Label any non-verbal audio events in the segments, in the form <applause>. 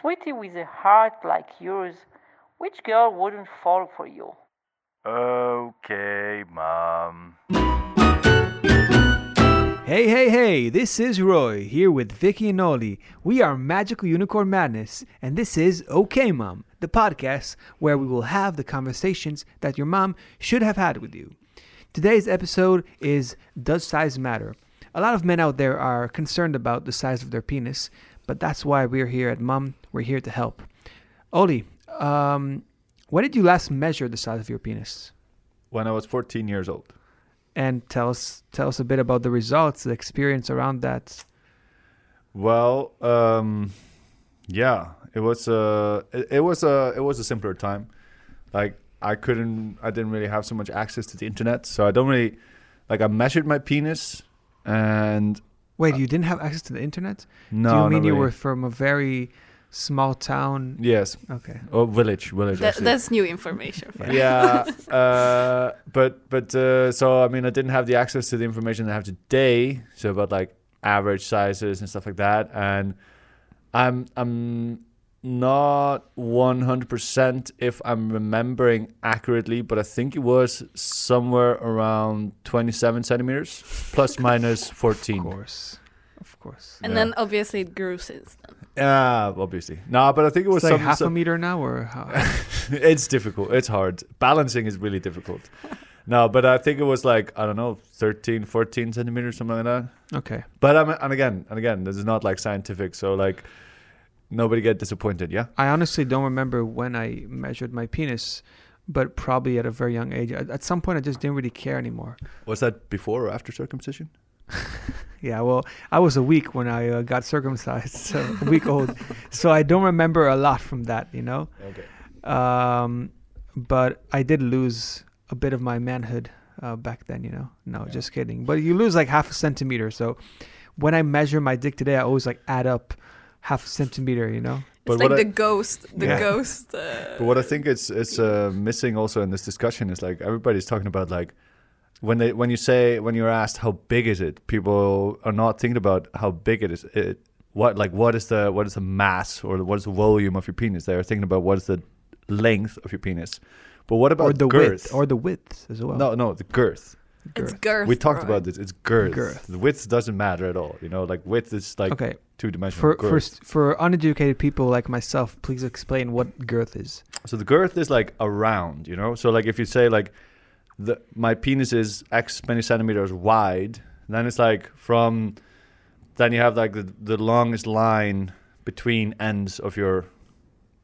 sweetie with a heart like yours, which girl wouldn't fall for you? Okay, mom. Hey, hey, hey, this is Roy here with Vicky and Oli. We are Magical Unicorn Madness, and this is OK Mom, the podcast where we will have the conversations that your mom should have had with you. Today's episode is Does Size Matter? A lot of men out there are concerned about the size of their penis, but that's why we're here at Mom. We're here to help. Oli, um, when did you last measure the size of your penis? When I was 14 years old. And tell us tell us a bit about the results, the experience around that. Well, um, yeah, it was a it, it was a it was a simpler time. Like I couldn't, I didn't really have so much access to the internet, so I don't really like. I measured my penis, and Wait, you didn't have access to the internet? no, Do you mean you really. were from a very small town? Yes, Okay. oh village, village. That, actually. that's new information. For <laughs> yeah uh, but but uh, so i mean i didn't have the access to the information i have today so about like average sizes and stuff like that and i'm i'm not 100% if i'm remembering accurately but i think it was somewhere around 27 centimeters plus <laughs> minus Of 14 course. Of course. And Yeah. then obviously it grew since then. yeah obviously no but i think it was It's like some, half some a meter now, or how? <laughs> it's difficult. It's hard. Balancing is really difficult. <laughs> no, but I think it was like, I don't know, 13, 14 centimeters, something like that. okay. But I'm, and again, and again, this is not like scientific. So like, nobody get disappointed. Yeah. I honestly don't remember when I measured my penis, but probably at a very young age. At, at some point, I just didn't really care anymore. Was that before or after circumcision? <laughs> Yeah, well, I was a week when I uh, got circumcised, so a week old. <laughs> So I don't remember a lot from that, you know. Okay. Um, but I did lose a bit of my manhood uh, back then, you know. No, Yeah. just kidding. But you lose like half a centimeter. So when I measure my dick today, I always like add up half a centimeter, you know. But It's like the I- ghost, the Yeah. ghost. Uh, But what I think it's it's uh, missing also in this discussion is like everybody's talking about like when they when you say when you're asked how big is it, people are not thinking about how big it is. It what like what is the what is the mass or what is the volume of your penis? They are thinking about what is the length of your penis. But what about or the girth? width, or the width as well. no, no, the girth. It's Girth. girth. we talked bro. about this. It's girth. Girth. The width doesn't matter at all. You know, like width is like okay. two dimensional. For girth. for for uneducated people like myself, please explain what girth is. So the girth is like around, you know. So like if you say like the my penis is X many centimeters wide, then it's like from then you have like the the longest line between ends of your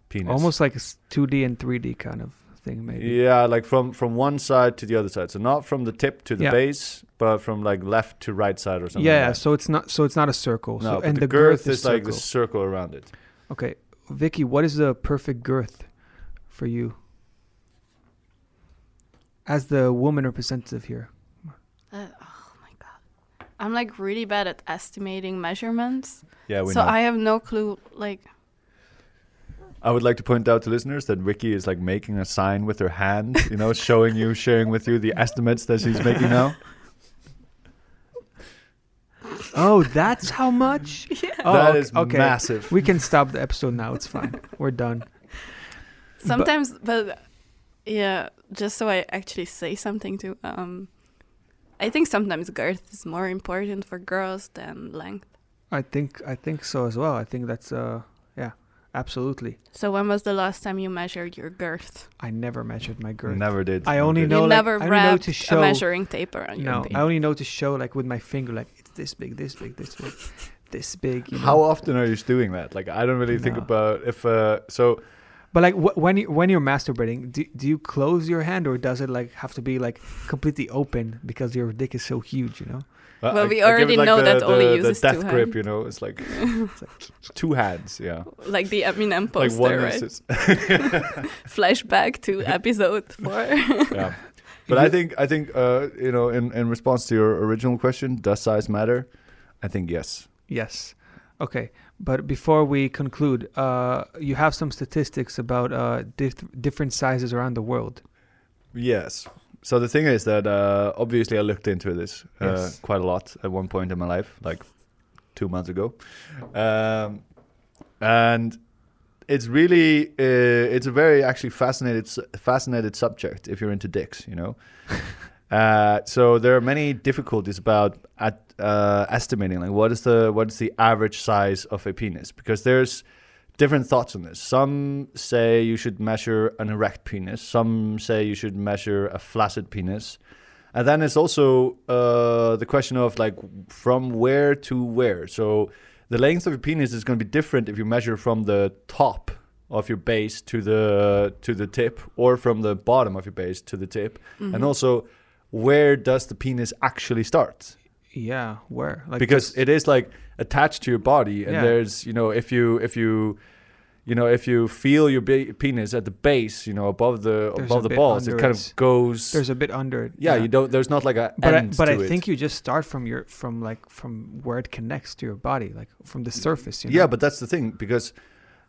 penis. Almost like a 2D and 3D kind of thing, maybe. Yeah, like from from one side to the other side. So not from the tip to the Yeah. base, but from like left to right side or something. Yeah, like that. so it's not so it's not a circle. no, so and the, girth, is, like the circle around it. Okay, Vicky, what is the perfect girth for you? As the woman representative here. Uh, oh my god, I'm like really bad at estimating measurements, Yeah, we so know. I have no clue. Like, I would like to point out to listeners that Vicky is like making a sign with her hand, you know, showing you, sharing with you the estimates that she's making now. <laughs> Oh, that's how much? <laughs> yeah. Oh, that okay, massive. We can stop the episode now. It's fine. We're done. <laughs> Sometimes, but, yeah, just so I actually say something to. Um, I think sometimes girth is more important for girls than length. I think I think so as well. I think that's uh yeah, absolutely. So when was the last time you measured your girth? I never measured my girth. Never did. I only Never know you like, never I only know wrapped to a show measuring tape around your No. I only know to show like with my finger like it's this big, this big, this big, this big. You know? How often are you doing that? Like, I don't really think about if. Uh, so But like wh- when you when you're masturbating, do, do you close your hand or does it like have to be like completely open because your dick is so huge? You know. Well, I- we I already it, like, know the, that the, Oli the uses death two grip. hands. You know, it's like, <laughs> it's like two hands. Yeah, like the Eminem like poster, one right? is. is- <laughs> Flashback to <laughs> episode four. yeah. But I think I think uh, you know in, in response to your original question, does size matter? I think yes. Yes. Okay. But before we conclude, uh, you have some statistics about uh, dif- different sizes around the world. Yes. So the thing is that uh, obviously I looked into this uh, Yes. quite a lot at one point in my life, like two months ago, um, and it's really uh, it's a very actually fascinated fascinated subject if you're into dicks, you know. <laughs> uh, so there are many difficulties about at, uh, estimating like what is the what is the average size of a penis because there's different thoughts on this. Some say you should measure an erect penis. Some say you should measure a flaccid penis. And then it's also uh, the question of like from where to where. So the length of your penis is going to be different if you measure from the top of your base to the to the tip, or from the bottom of your base to the tip, and also where does the penis actually start? Yeah, where? Like because just- it is like attached to your body and Yeah. there's you know if you if you you know if you feel your penis at the base you know above the There's above the balls it kind it. of goes there's a bit under it. yeah, you don't there's not like a But I, but I it. think you just start from your from like from where it connects to your body, like from the surface. You know? yeah but that's the thing because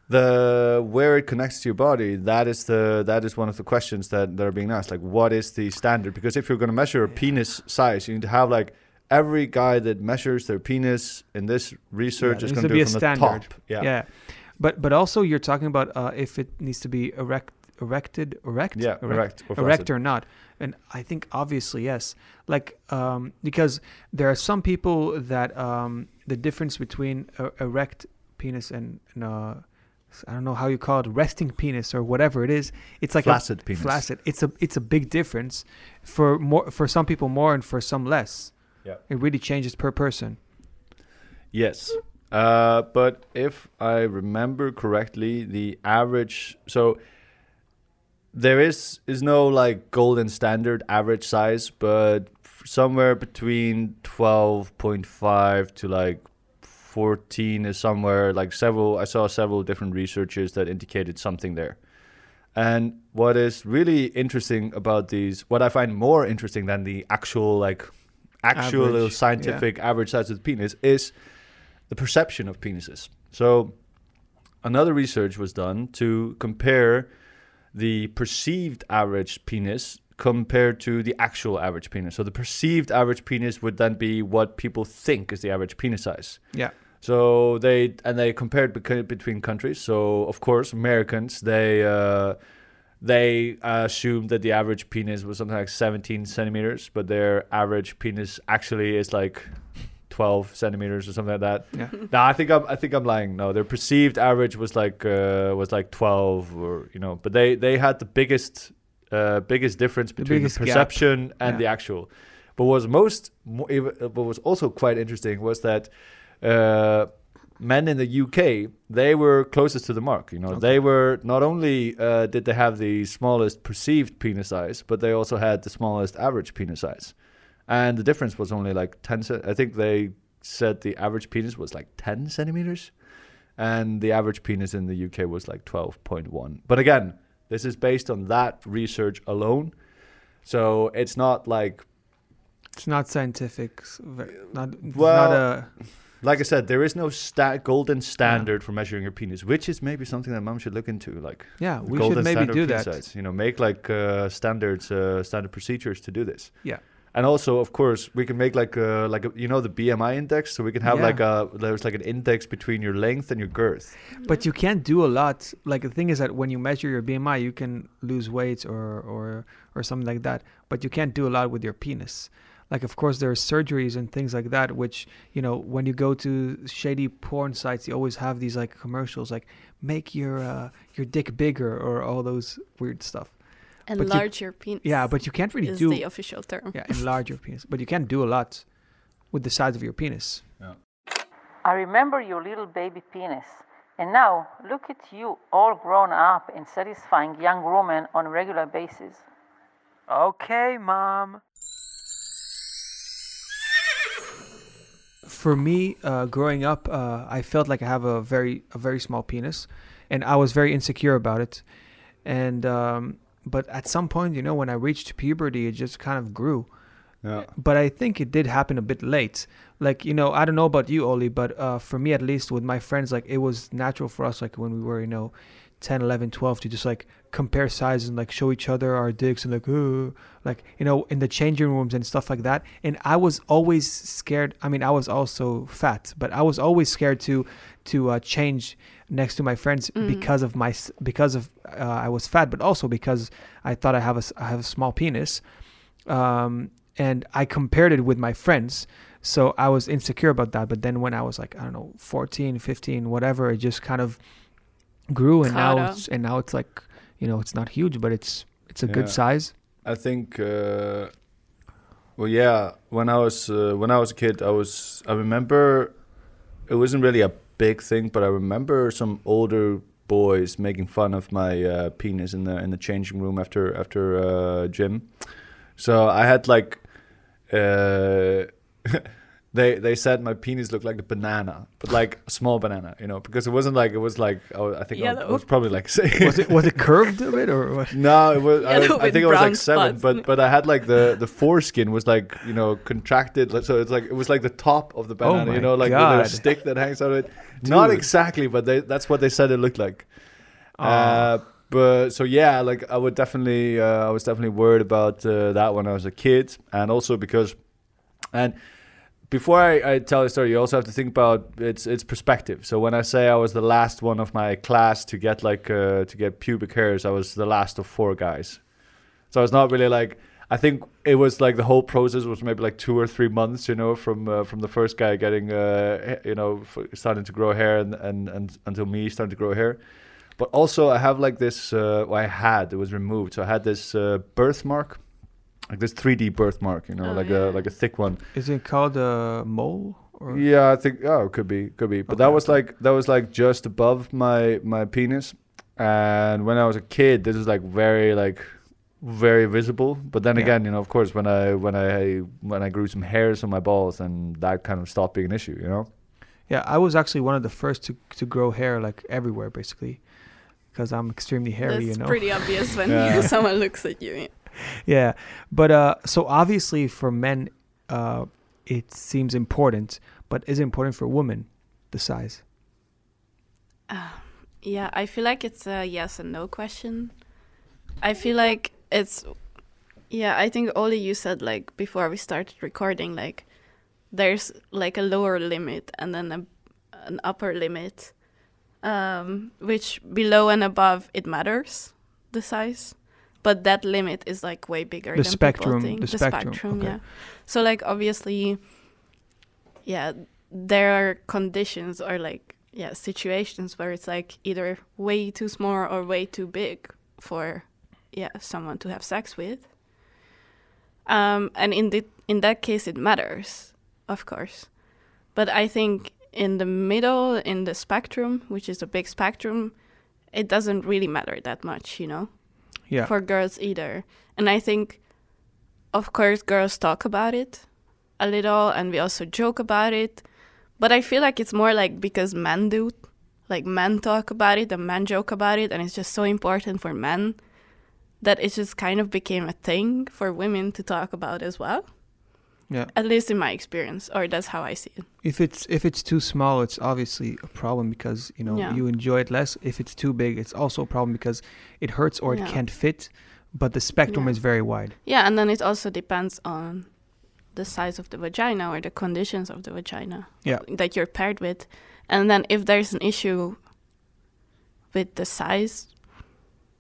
the where it connects to your body that is the that is one of the questions that, that are being asked like what is the standard because if you're going to measure a penis size you need to have like every guy that measures their penis in this research there is going to to be do it from a standard. the top yeah yeah. But but also you're talking about uh, if it needs to be erect, erected, erect, yeah erect or erect or not. And I think obviously yes. Like um, because there are some people that um, the difference between a erect penis and, and uh, I don't know how you call it, resting penis or whatever it is. It's like a flaccid penis flaccid. It's a it's a big difference for more for some people more and for some less. Yeah. It really changes per person. Yes. Uh, but if I remember correctly, the average so there is is no like golden standard average size, but somewhere between twelve point five to like fourteen is somewhere like several. I saw several different researchers that indicated something there. And what is really interesting about these, what I find more interesting than the actual like actual Average, little yeah. scientific average size of the penis is the perception of penises. So another research was done to compare the perceived average penis compared to the actual average penis. So the perceived average penis would then be what people think is the average penis size. Yeah. So they and they compared between countries. So of course, Americans they uh, they uh, assumed that the average penis was something like 17 centimeters, but their average penis actually is like 12 centimeters or something like that. Yeah. no, I think I'm I think I'm lying. No, their perceived average was like uh, was like 12 or you know, but they they had the biggest uh, biggest difference between the, biggest gap. perception and Yeah. the actual. But what was most mo- what was also quite interesting was that uh, men in the UK they were closest to the mark. You know, Okay. they were not only uh, did they have the smallest perceived penis size, but they also had the smallest average penis size, and the difference was only like ten. ce- I think they said the average penis was like ten centimeters, and the average penis in the UK was like twelve point one. But again, this is based on that research alone, so it's not like It's not scientific. Not, it's Well, not a. like I said, there is no sta- golden standard for measuring your penis, which is maybe something that mom should look into. Like Yeah, we should maybe do that. size. You know, make like uh, standards, uh, standard procedures to do this. Yeah. And also, of course, we can make like a, like a, you know the BMI index, so we can have Yeah. like a there's like an index between your length and your girth. But you can't do a lot. Like the thing is that when you measure your BMI, you can lose weight or or or something like that. But you can't do a lot with your penis. Like of course there are surgeries and things like that, which you know when you go to shady porn sites, you always have these like commercials like make your uh, your dick bigger or all those weird stuff. you- Enlarge your penis. Yeah, but you can't really is do the official term. yeah enlarge your <laughs> penis, but you can't do a lot with the size of your penis. I remember your little baby penis. And now, look at you, all grown up and satisfying young women on a regular basis. Okay, mom. For me, uh, growing up, uh, I felt like I have a very a very small penis, and I was very insecure about it. And um, but at some point, you know, when I reached puberty, it just kind of grew. Yeah. But I think it did happen a bit late. Like you know, I don't know about you, Oli, but uh, for me at least, with my friends, like it was natural for us, like when we were, you know, 10, 11, 12, to just like compare sizes and like show each other our dicks and like, "Ooh," like you know, in the changing rooms and stuff like that. And I was always scared. I mean, I was also fat, but I was always scared to to uh, change next to my friends Mhm. because of my because of uh, I was fat, but also because I thought I have a I have a small penis, um, and I compared it with my friends. So I was insecure about that. But then when I was like I don't know 14, 15, whatever, it just kind of grew, and Caught now up. it's and now it's like you know it's not huge, but it's it's a good size. I think. Uh, well, yeah. When I was uh, when I was a kid, I was. I remember it wasn't really a big thing, but I remember some older boys making fun of my uh, penis in the in the changing room after after uh, gym. So I had like. <laughs> They, they said my penis looked like a banana, but like a small banana, you know, because it wasn't like it was like oh, I think I was- was probably like <laughs> Was it was it curved a bit or what? no, it was. I, I think it was like seven, spots. but but I had like the the foreskin was like you know contracted, so it's like it was like the top of the Oh banana, my you know, like with a stick that hangs out of it. Not exactly, but they, that's what they said it looked like. Aw. Uh, but so yeah, like I would definitely, uh, I was definitely worried about uh, that when I was a kid, and also because, and before I, I tell the story, you also have to think about its its perspective. So when I say I was the last one of my class to get like uh, to get pubic hairs, I was the last of four guys. So it's not really like I think it was like the whole process was maybe like two or three months, you know, from uh, from the first guy getting uh, you know starting to grow hair and, and and until me starting to grow hair. But also I have like this. Uh, I had it was removed, so I had this uh, birthmark, like this 3D birthmark, you know, Oh, like yeah. a like a thick one. Is it called a mole? Or Yeah, I think oh, could be, could be. But that was like that was like just above my my penis, and when I was a kid, this was like very like very visible. But then Yeah. again, you know, of course, when I when I when I grew some hairs on my balls, and that kind of stopped being an issue, you know. Yeah, I was actually one of the first to to grow hair like everywhere basically, because I'm extremely hairy. That's you know. pretty obvious when Yeah. <laughs> someone looks at you. <laughs> yeah, but uh, so obviously for men, uh, it seems important, but is it important for women, the size? Yeah, I feel like it's a yes and no question. I feel like it's yeah, I think Oli you said like before we started recording like there's like a lower limit and then a, an upper limit um which below and above it matters the size but that limit is like way bigger The than spectrum- people think. the spectrum, okay. yeah so like obviously yeah there are conditions or like yeah situations where it's like either way too small or way too big for yeah someone to have sex with um and in the in that case it matters of course but i think in the middle in the spectrum which is a big spectrum it doesn't really matter that much you know Yeah, for girls either. And I think, of course, girls talk about it a little and we also joke about it. But I feel like it's more like because men do, like men talk about it and men joke about it, and it's just so important for men that it just kind of became a thing for women to talk about as well. Yeah. At least in my experience, or that's how I see it. If it's if it's too small, it's obviously a problem because you know Yeah. you enjoy it less. If it's too big, it's also a problem because it hurts or it Yeah. can't fit. But the spectrum Yeah. is very wide. Yeah, and then it also depends on the size of the vagina or the conditions of the vagina Yeah. that you're paired with. And then if there's an issue with the size,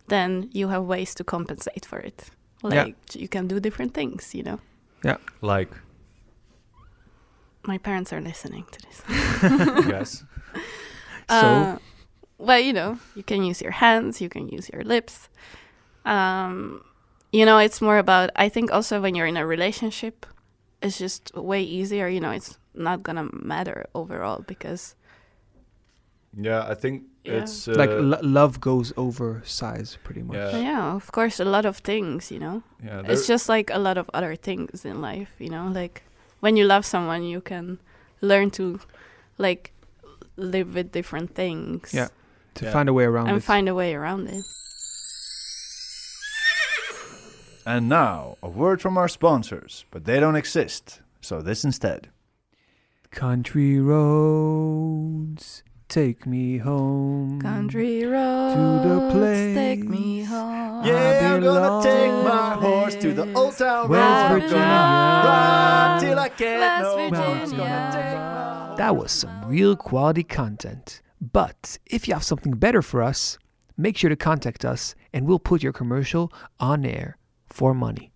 then you have ways to compensate for it. Yeah. Like you can do different things, you know. Like My parents are listening to this. <laughs> yes, <laughs> So Uh, well, you know, you can use your hands, you can use your lips. Um, you know, it's more about, I think also when you're in a relationship, it's just way easier. You know, it's not going to matter overall because, yeah, I think Yeah. it's uh, like lo- love goes over size pretty much. Yeah. yeah, of course, a lot of things, you know. yeah, It's just like a lot of other things in life, you know, like when you love someone, you can learn to like live with different things. Yeah. To Yeah. find a way around And it. find a way around it. And now, a word from our sponsors, but they don't exist, so this instead. Country roads take me home. Country roads, the place. take me home. Yeah, I'm gonna take my horse to the old town West road. Virginia. Ride till I get West no more. Virginia. It's gonna take my That was some real quality content. But if you have something better for us, make sure to contact us and we'll put your commercial on air for money.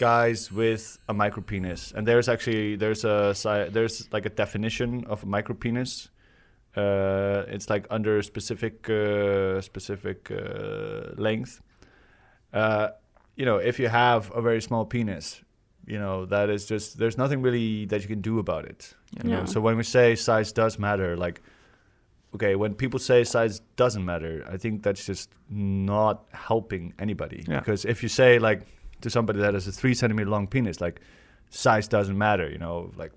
Guys with a micro penis, and there's actually there's a there's like a definition of a micro penis. Uh, it's like under a specific uh, specific uh, length. Uh, you know, if you have a very small penis, you know that is just there's nothing really that you can do about it. You know? Yeah. So when we say size does matter, like okay, when people say size doesn't matter, I think that's just not helping anybody. Yeah. Because if you say like to somebody that has a three centimeter long penis, like size doesn't matter, you know, like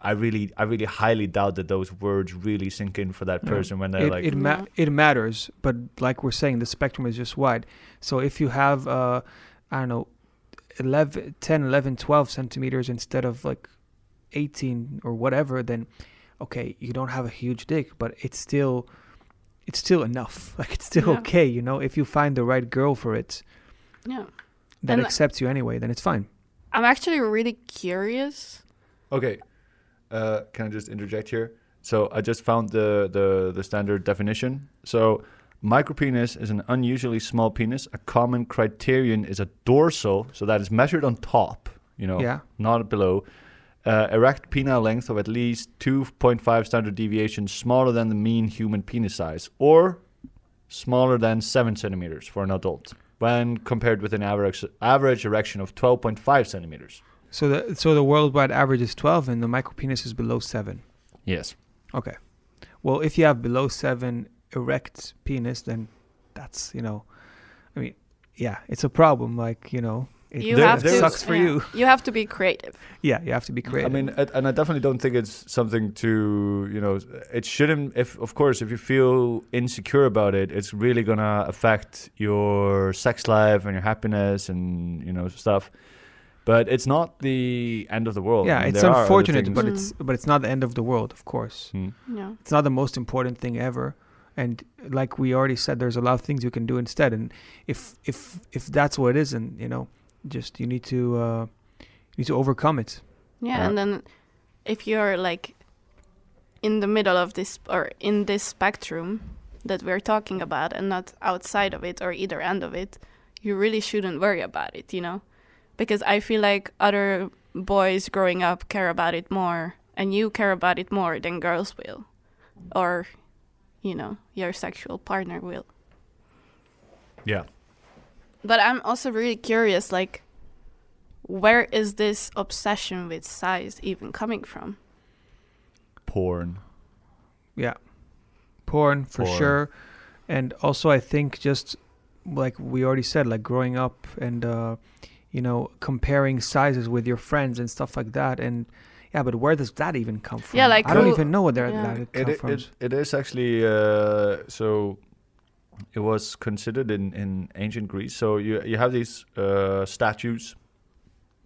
I really, I really highly doubt that those words really sink in for that No. person when they're It, like, it, ma- Yeah. it matters, but like we're saying, the spectrum is just wide. So if you have, uh, I don't know, 11, 10, 11, 12 centimeters instead of like 18 or whatever, then okay, you don't have a huge dick, but it's still, it's still enough. <laughs> Like it's still Yeah. okay, you know. If you find the right girl for it Yeah. That And- accepts you anyway, then it's fine. I'm actually really curious. Okay. Uh, can I just interject here? So I just found the, the, the standard definition. So micropenis is an unusually small penis. A common criterion is a dorsal, so that is measured on top, you know, Yeah. not below. Uh, erect penile length of at least 2.5 standard deviations smaller than the mean human penis size, or smaller than 7 centimeters for an adult, when compared with an average, average erection of 12.5 centimeters. So the so the worldwide average is 12, and the micropenis is below seven. Yes. Okay. Well, if you have below seven erect penis, then that's you know, I mean, yeah, it's a problem. Like you know, it, You There- have there to. sucks for yeah. you. You have to be creative. Yeah, you have to be creative. I mean, and and I definitely don't think it's something to you know. It shouldn't. If of course, if you feel insecure about it, it's really gonna affect your sex life and your happiness and you know stuff. But it's not the end of the world. yeah, I mean, it's there are other unfortunate, but Mm. it's but it's not the end of the world, of course. Hmm. Yeah. It's not the most important thing ever. And like we already said, there's a lot of things you can do instead. And if if if that's what it is, and you know, just you need to uh, you need to overcome it. Yeah, Yeah. and then if you're like in the middle of this or in this spectrum that we're talking about and not outside of it or either end of it, you really shouldn't worry about it, you know? Because I feel like other boys growing up care about it more and you care about it more than girls will or you know, your sexual partner will. Yeah. But I'm also really curious like where is this obsession with size even coming from? Porn. Yeah. Porn for Porn. sure. And also I think just like we already said, like growing up and uh you know, comparing sizes with your friends and stuff like that and yeah, but where does that even come from? Yeah, like I don't who- even know where that, yeah. that It, come it, from. it, it is actually uh, so. It was considered in, in ancient Greece. So you you have these uh, statues,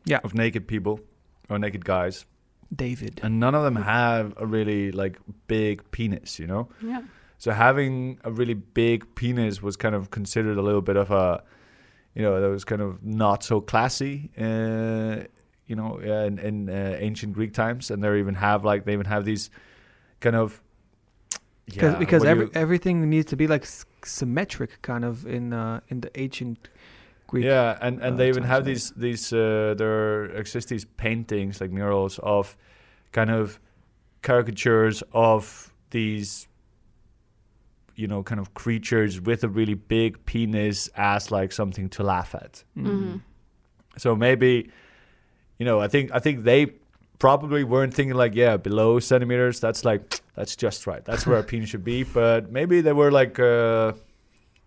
Yeah. of naked people or naked guys, David. and none of them have a really like big penis. You know, Yeah. so having a really big penis was kind of considered a little bit of a, you know, that was kind of not so classy. Uh, you know, in, in uh, ancient Greek times, and they even have like they even have these kind of. Because Yeah, because every, you- everything needs to be like s- symmetric kind of in uh in the ancient Greek. Yeah, and and uh, they even have times, these these uh, there exist these paintings like murals of kind of caricatures of these you know kind of creatures with a really big penis as like something to laugh at. hmm So maybe you know I think I think they probably weren't thinking like yeah below centimeters that's like that's just right that's where <laughs> a penis should be but maybe they were like uh,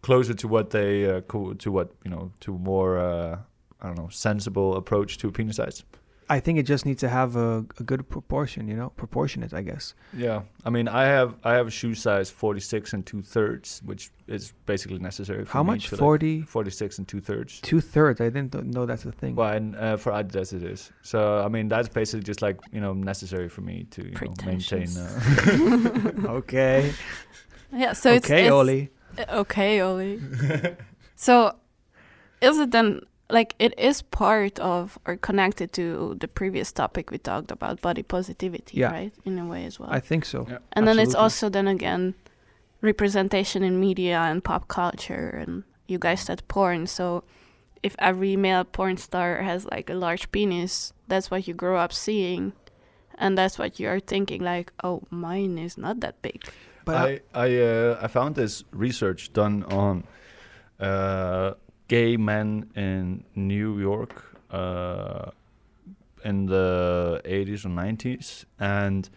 closer to what they uh, co- to what you know to more uh, I don't know sensible approach to penis size. I think it just needs to have a, a good proportion, you know, proportionate, I guess. Yeah, I mean I have I have a shoe size 46 and two thirds, which is basically necessary. For How me much? to, like, 40, 46 and two thirds. two thirds. I didn't th- know that's a thing. Well, and uh, for Adidas it is. So I mean that's basically just like you know necessary for me to you know maintain. Uh, <laughs> <laughs> okay. Yeah, so it's, okay, it's Oli. Uh, Okay, Oli. <laughs> so, is it then like it is part of or connected to the previous topic we talked about body positivity, Yeah. right? In a way as well. I think so. Yeah. and then it's also then again representation in media and pop culture and you guys said porn so if every male porn star has like a large penis that's what you grow up seeing and that's what you're thinking like oh mine is not that big But I, I I uh, I found this research done on uh, gay men in New York uh, in the 80s or 90s, and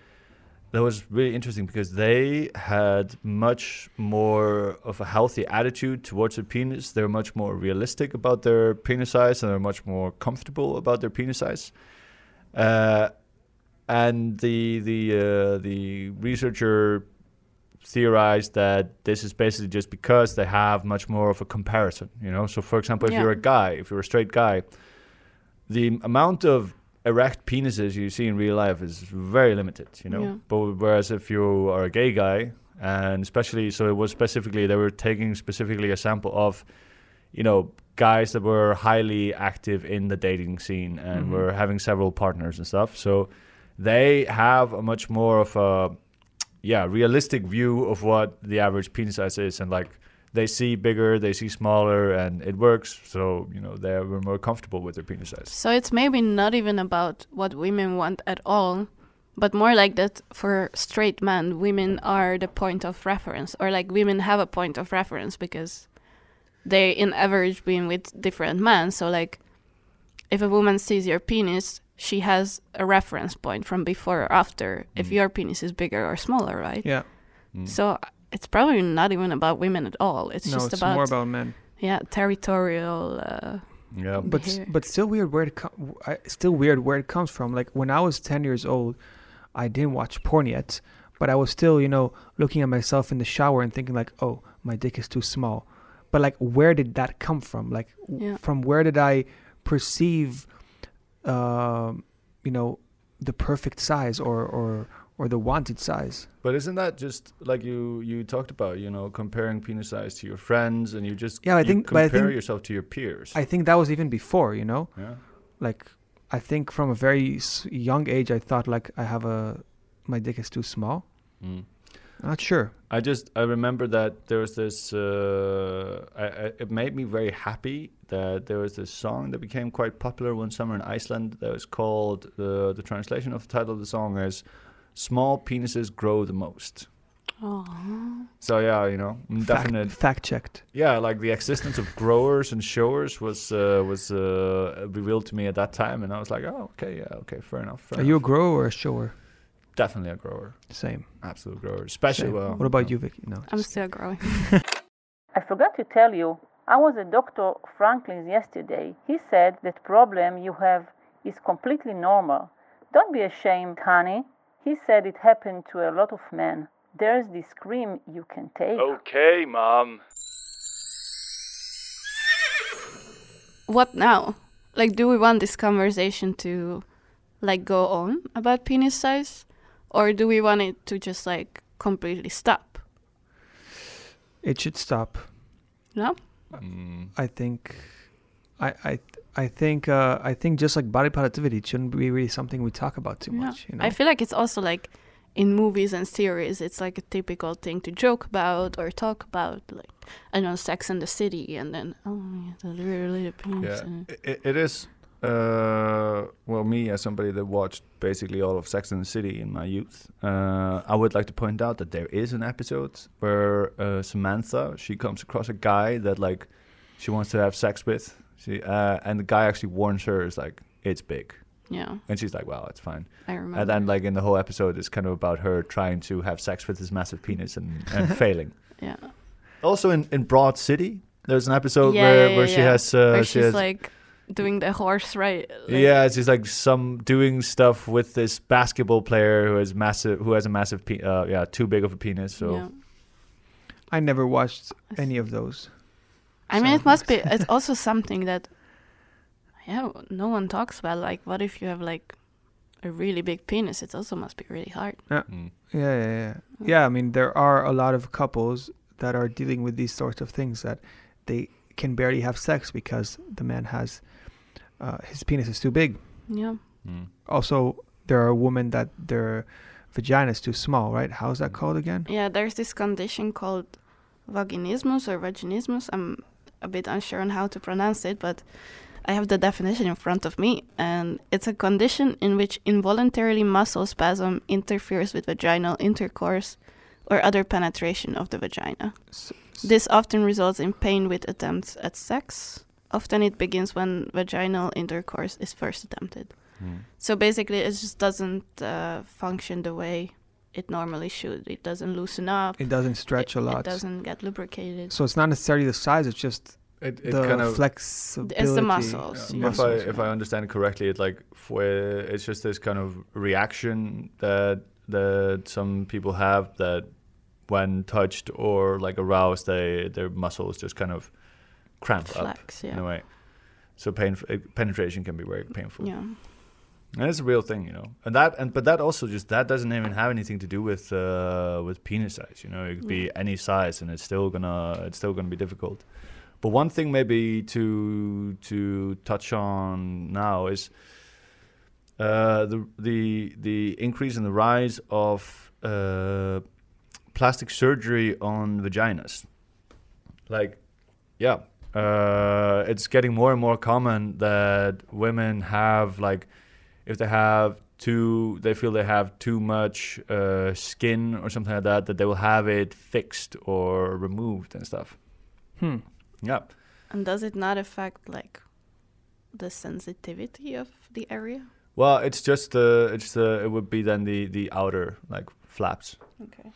that was really interesting because they had much more of a healthy attitude towards their penis. They're much more realistic about their penis size, and they're much more comfortable about their penis size. Uh, and the the uh, the researcher theorized that this is basically just because they have much more of a comparison, you know. So, for example, if Yeah. you're a guy, if you're a straight guy, the amount of erect penises you see in real life is very limited, you know. Yeah. But whereas if you are a gay guy, and especially, so it was specifically they were taking specifically a sample of, you know, guys that were highly active in the dating scene and Mhm. were having several partners and stuff. So they have a much more of a yeah realistic view of what the average penis size is. And like they see bigger they see smaller and it works. So you know they were more comfortable with their penis size. So it's maybe not even about what women want at all but more like that for straight men women are the point of reference or like women have a point of reference because they in average been with different men. So like if a woman sees your penis she has a reference point from before or after if Mm. your penis is bigger or smaller right yeah, Mm. so it's probably not even about women at all it's no, just it's about, more about men. yeah territorial uh, yeah But Behavior. but still weird where it com- I, still weird where it comes from. Like when I was ten years old, I didn't watch porn yet, but I was still you know looking at myself in the shower and thinking like, oh, my dick is too small. But like, where did that come from? Like, Yeah. from where did I perceive, um, you know, the perfect size or or or the wanted size? but isn't that just like you you talked about you know comparing penis size to your friends and you just Yeah, I think- but I compare think- yourself to your peers I think that was even before, you know. yeah like I think from a very young age I thought like I have a my dick is too small. Mm. Not sure. I just I remember that there was this. Uh, I, I, it made me very happy that there was this song that became quite popular one summer in Iceland. That was called the the translation of the title of the song is "Small penises grow the most." oh So yeah, you know, Fact, definite. fact checked. Yeah, like the existence of growers and showers was uh, was uh, revealed to me at that time, and I was like, oh, okay, yeah, okay, fair enough. Fair Are you a grower or a shower? Definitely a grower, Same. absolute grower. Especially Same. well. what about you, Vicky? No. i'm still growing <laughs> I forgot to tell you, I was at Dr. Franklin's yesterday. He said that problem you have is completely normal. Don't be ashamed, honey. He said it happened to a lot of men. There's this cream you can take. Okay, mom. what now? Like, do we want this conversation to, like, go on about penis size, or do we want it to just like completely stop? It should stop. No. Mm. I think. I I I think uh, I think just like body positivity it shouldn't be really something we talk about too Yeah. much. You know. I feel like it's also like in movies and series, it's like a typical thing to joke about or talk about, like I don't know, Sex and the City, and then oh, yeah, the little, little penis. Yeah, it, it is. Uh, well, me as somebody that watched basically all of Sex and the City in my youth, uh, I would like to point out that there is an episode where uh, Samantha she comes across a guy that like she wants to have sex with. She uh, and the guy actually warns her is like it's big, yeah, and she's like, well, it's fine. I remember. And then like in the whole episode, it's kind of about her trying to have sex with his massive penis and, and <laughs> failing. yeah, Also in in Broad City, there's an episode Yeah, where yeah, where she has uh, or she has like doing the horse right. like- yeah, just like some doing stuff with this basketball player who has massive, who has a massive, pe- uh, yeah, too big of a penis. So yeah. I never watched any of those. I mean, it must be. <laughs> It's also something that, yeah, no one talks about. Like, what if you have like a really big penis? It also must be really hard. mm, Yeah, yeah, yeah. Yeah, I mean, there are a lot of couples that are dealing with these sorts of things that they can barely have sex because the man has uh, his penis is too big. Yeah. Mm. Also, there are women that their vagina is too small, right? How's that called again? Yeah, there's this condition called vaginismus or vaginismus. I'm a bit unsure on how to pronounce it, but I have the definition in front of me, and it's a condition in which involuntarily muscle spasm interferes with vaginal intercourse or other penetration of the vagina. S- s- This often results in pain with attempts at sex. Often it begins when vaginal intercourse is first attempted. Mm. So basically, it just doesn't uh, function the way it normally should. It doesn't loosen up. It doesn't stretch it, a lot. It doesn't get lubricated. So it's not necessarily the size; it's just It, it the kind of flexibility. It's the muscles. Yeah. yeah. If I if I understand it correctly, it like for, it's just this kind of reaction that that some people have that when touched or like aroused, they their muscles just kind of cramp up Flex, in a yeah. way. So pain penetration can be very painful. Yeah. And it's a real thing, you know. And that and but that also just that doesn't even have anything to do with uh, with penis size. You know, it could be any size, and it's still gonna it's still gonna be difficult. But one thing maybe to to touch on now is uh, the the the increase in the rise of uh, plastic surgery on vaginas. Like, yeah, uh, it's getting more and more common that women have like if they have too they feel they have too much uh, skin or something like that that they will have it fixed or removed and stuff Hmm. yeah And does it not affect like the sensitivity of the area? well it's just uh, it's the it would be then the the outer like flaps Okay.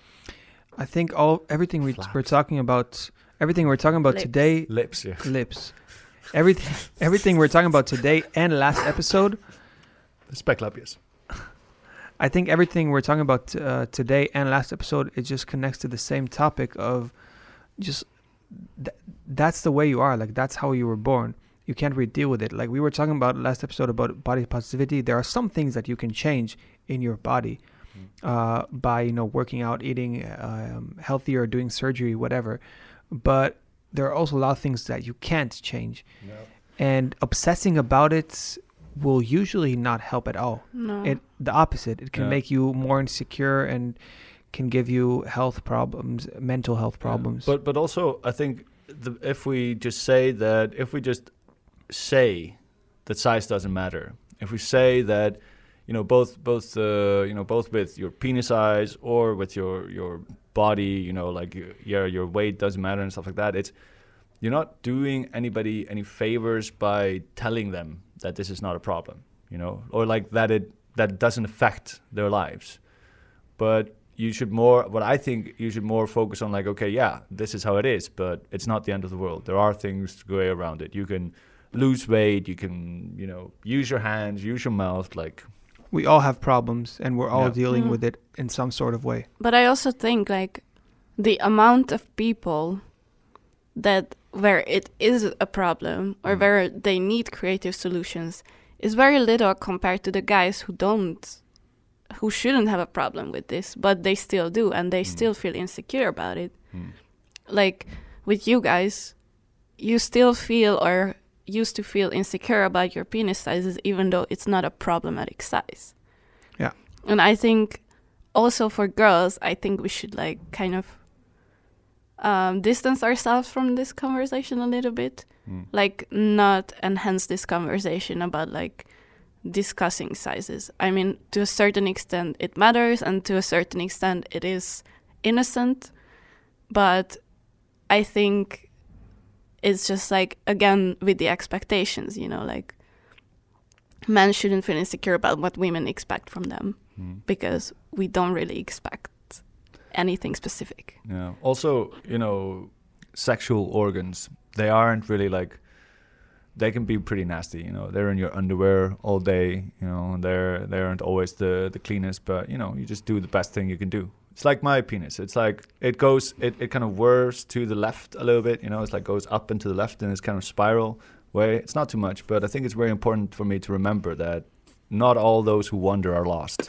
I think all everything we, we're talking about, everything we're talking about Lips. today, lips yeah. Lips, everything, everything we're talking about today and last episode. speculopius I think everything we're talking about uh, today and last episode it just connects to the same topic of just th- that's the way you are like that's how you were born. You can't really deal with it. Like we were talking about last episode about body positivity. There are some things that you can change in your body uh, by you know working out eating um, healthier doing surgery whatever but there are also a lot of things that you can't change and obsessing about it will usually not help at all No. it the opposite it can Yeah. make you more insecure and can give you health problems mental health Yeah. problems But but also I think the, if we just say that if we just say that size doesn't matter, if we say that you know both both uh, you know both with your penis size or with your your body, you know like yeah your weight doesn't matter and stuff like that, it's you're not doing anybody any favors by telling them that this is not a problem, you know, or like that it that doesn't affect their lives. But you should more what I think you should more focus on like okay yeah this is how it is but it's not the end of the world. There are things to go around it. You can lose weight. You can you know use your hands use your mouth like we all have problems and we're all Yeah. dealing Mhm. with it in some sort of way But I also think like the amount of people that where it is a problem or Mm. where they need creative solutions is very little compared to the guys who don't who shouldn't have a problem with this but they still do and they Mm. still feel insecure about it hmm, like with you guys you still feel or used to feel insecure about your penis sizes even though it's not a problematic size Yeah. and i think also for girls i think we should like kind of um, distance ourselves from this conversation a little bit hmm. like not enhance this conversation about like discussing sizes i mean to a certain extent it matters and to a certain extent it is innocent but i think it's just like again with the expectations you know like men shouldn't feel insecure about what women expect from them Hmm. because we don't really expect anything specific Yeah. Also, you know, sexual organs, they aren't really like they can be pretty nasty, you know. They're in your underwear all day, you know, they're they aren't always the the cleanest, but you know, you just do the best thing you can do. It's like my penis. It's like it goes it, it kind of whirs to the left a little bit, you know, it's like goes up and to the left and it's kind of spiral way. It's not too much, but I think it's very important for me to remember that not all those who wander are lost.